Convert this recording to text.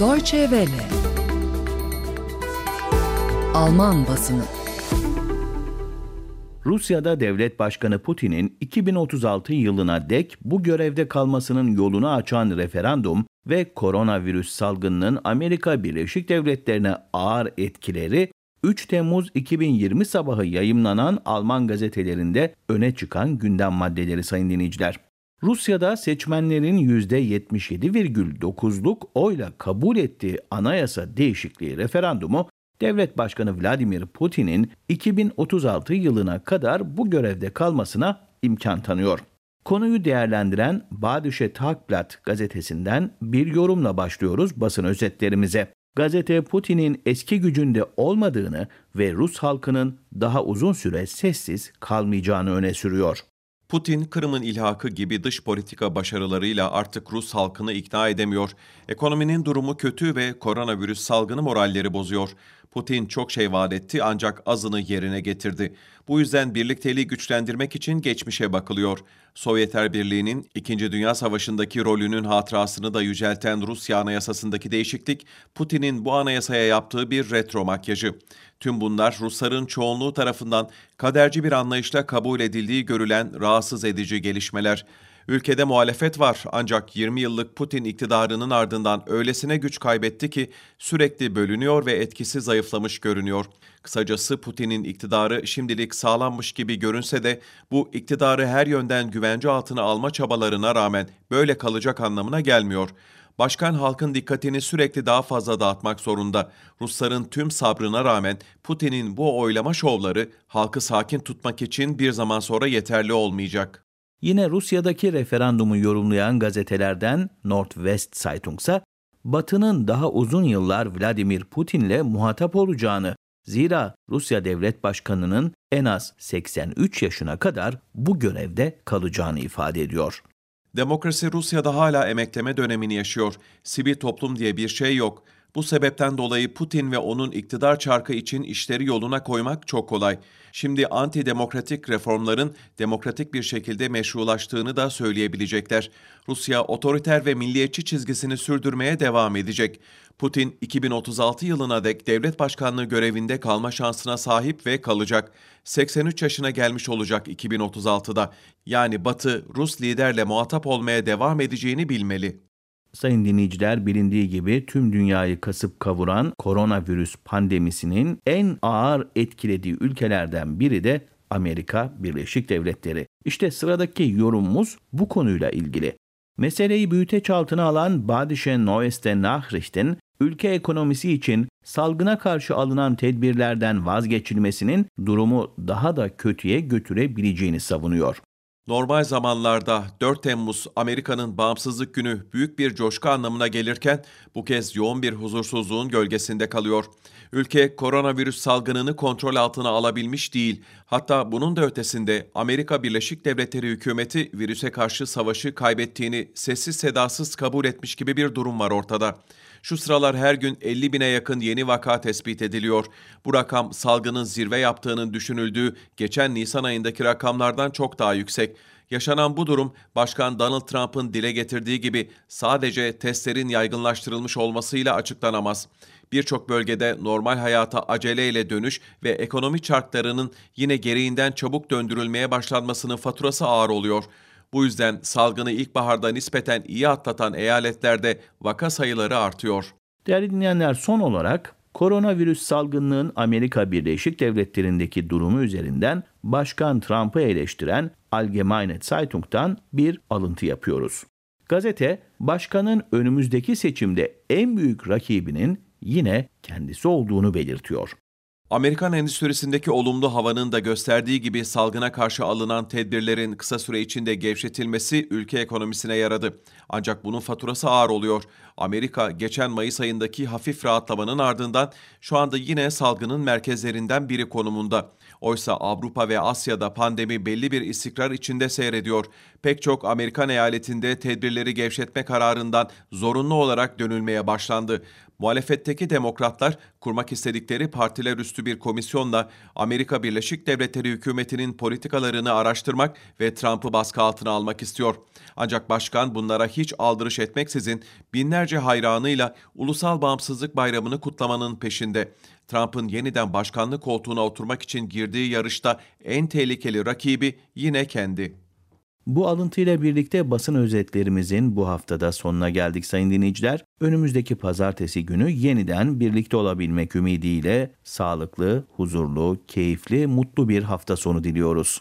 Deutsche Welle Alman basını Rusya'da devlet başkanı Putin'in 2036 yılına dek bu görevde kalmasının yolunu açan referandum ve koronavirüs salgınının Amerika Birleşik Devletleri'ne ağır etkileri 3 Temmuz 2020 sabahı yayımlanan Alman gazetelerinde öne çıkan gündem maddeleri sayın dinleyiciler. Rusya'da seçmenlerin %77,9'luk oyla kabul ettiği anayasa değişikliği referandumu Devlet Başkanı Vladimir Putin'in 2036 yılına kadar bu görevde kalmasına imkan tanıyor. Konuyu değerlendiren Badische Tagblatt gazetesinden bir yorumla başlıyoruz basın özetlerimize. Gazete Putin'in eski gücünde olmadığını ve Rus halkının daha uzun süre sessiz kalmayacağını öne sürüyor. Putin, Kırım'ın ilhakı gibi dış politika başarılarıyla artık Rus halkını ikna edemiyor. Ekonominin durumu kötü ve koronavirüs salgını moralleri bozuyor. Putin çok şey vaat etti ancak azını yerine getirdi. Bu yüzden birlikteliği güçlendirmek için geçmişe bakılıyor. Sovyetler Birliği'nin İkinci Dünya Savaşı'ndaki rolünün hatırasını da yücelten Rusya Anayasası'ndaki değişiklik, Putin'in bu anayasaya yaptığı bir retro makyajı. Tüm bunlar Rusların çoğunluğu tarafından kaderci bir anlayışla kabul edildiği görülen rahatsız edici gelişmeler. Ülkede muhalefet var ancak 20 yıllık Putin iktidarının ardından öylesine güç kaybetti ki sürekli bölünüyor ve etkisi zayıflamış görünüyor. Kısacası Putin'in iktidarı şimdilik sağlanmış gibi görünse de bu iktidarı her yönden güvence altına alma çabalarına rağmen böyle kalacak anlamına gelmiyor. Başkan halkın dikkatini sürekli daha fazla dağıtmak zorunda. Rusların tüm sabrına rağmen Putin'in bu oylama şovları halkı sakin tutmak için bir zaman sonra yeterli olmayacak. Yine Rusya'daki referandumu yorumlayan gazetelerden Nordwest Zeitung ise Batı'nın daha uzun yıllar Vladimir Putin'le muhatap olacağını, zira Rusya Devlet Başkanı'nın en az 83 yaşına kadar bu görevde kalacağını ifade ediyor. Demokrasi Rusya'da hala emekleme dönemini yaşıyor. Sivil toplum diye bir şey yok. Bu sebepten dolayı Putin ve onun iktidar çarkı için işleri yoluna koymak çok kolay. Şimdi antidemokratik reformların demokratik bir şekilde meşrulaştığını da söyleyebilecekler. Rusya otoriter ve milliyetçi çizgisini sürdürmeye devam edecek. Putin 2036 yılına dek devlet başkanlığı görevinde kalma şansına sahip ve kalacak. 83 yaşına gelmiş olacak 2036'da. Yani Batı Rus liderle muhatap olmaya devam edeceğini bilmeli. Sayın dinleyiciler bilindiği gibi tüm dünyayı kasıp kavuran koronavirüs pandemisinin en ağır etkilediği ülkelerden biri de Amerika Birleşik Devletleri. İşte sıradaki yorumumuz bu konuyla ilgili. Meseleyi büyüteç altına alan Badische Neueste Nachrichten, ülke ekonomisi için salgına karşı alınan tedbirlerden vazgeçilmesinin durumu daha da kötüye götürebileceğini savunuyor. Normal zamanlarda 4 Temmuz Amerika'nın bağımsızlık günü büyük bir coşku anlamına gelirken bu kez yoğun bir huzursuzluğun gölgesinde kalıyor. Ülke koronavirüs salgınını kontrol altına alabilmiş değil. Hatta bunun da ötesinde Amerika Birleşik Devletleri hükümeti virüse karşı savaşı kaybettiğini sessiz sedasız kabul etmiş gibi bir durum var ortada. Şu sıralar her gün 50 bine yakın yeni vaka tespit ediliyor. Bu rakam salgının zirve yaptığının düşünüldüğü geçen Nisan ayındaki rakamlardan çok daha yüksek. Yaşanan bu durum Başkan Donald Trump'ın dile getirdiği gibi sadece testlerin yaygınlaştırılmış olmasıyla açıklanamaz. Birçok bölgede normal hayata aceleyle dönüş ve ekonomi çarklarının yine gereğinden çabuk döndürülmeye başlanmasının faturası ağır oluyor. Bu yüzden salgını ilkbaharda nispeten iyi atlatan eyaletlerde vaka sayıları artıyor. Değerli dinleyenler son olarak koronavirüs salgınının Amerika Birleşik Devletleri'ndeki durumu üzerinden Başkan Trump'ı eleştiren Allgemeine Zeitung'dan bir alıntı yapıyoruz. Gazete, başkanın önümüzdeki seçimde en büyük rakibinin yine kendisi olduğunu belirtiyor. Amerikan endüstrisindeki olumlu havanın da gösterdiği gibi salgına karşı alınan tedbirlerin kısa süre içinde gevşetilmesi ülke ekonomisine yaradı. Ancak bunun faturası ağır oluyor. Amerika geçen Mayıs ayındaki hafif rahatlamanın ardından şu anda yine salgının merkezlerinden biri konumunda. Oysa Avrupa ve Asya'da pandemi belli bir istikrar içinde seyrediyor. Pek çok Amerikan eyaletinde tedbirleri gevşetme kararından zorunlu olarak dönülmeye başlandı. Muhalefetteki demokratlar kurmak istedikleri partiler üstü bir komisyonla Amerika Birleşik Devletleri hükümetinin politikalarını araştırmak ve Trump'ı baskı altına almak istiyor. Ancak başkan bunlara hiç aldırış etmeksizin binlerce hayranıyla Ulusal Bağımsızlık Bayramı'nı kutlamanın peşinde. Trump'ın yeniden başkanlık koltuğuna oturmak için girdiği yarışta en tehlikeli rakibi yine kendi. Bu alıntıyla birlikte basın özetlerimizin bu haftada sonuna geldik sayın dinleyiciler. Önümüzdeki pazartesi günü yeniden birlikte olabilmek ümidiyle sağlıklı, huzurlu, keyifli, mutlu bir hafta sonu diliyoruz.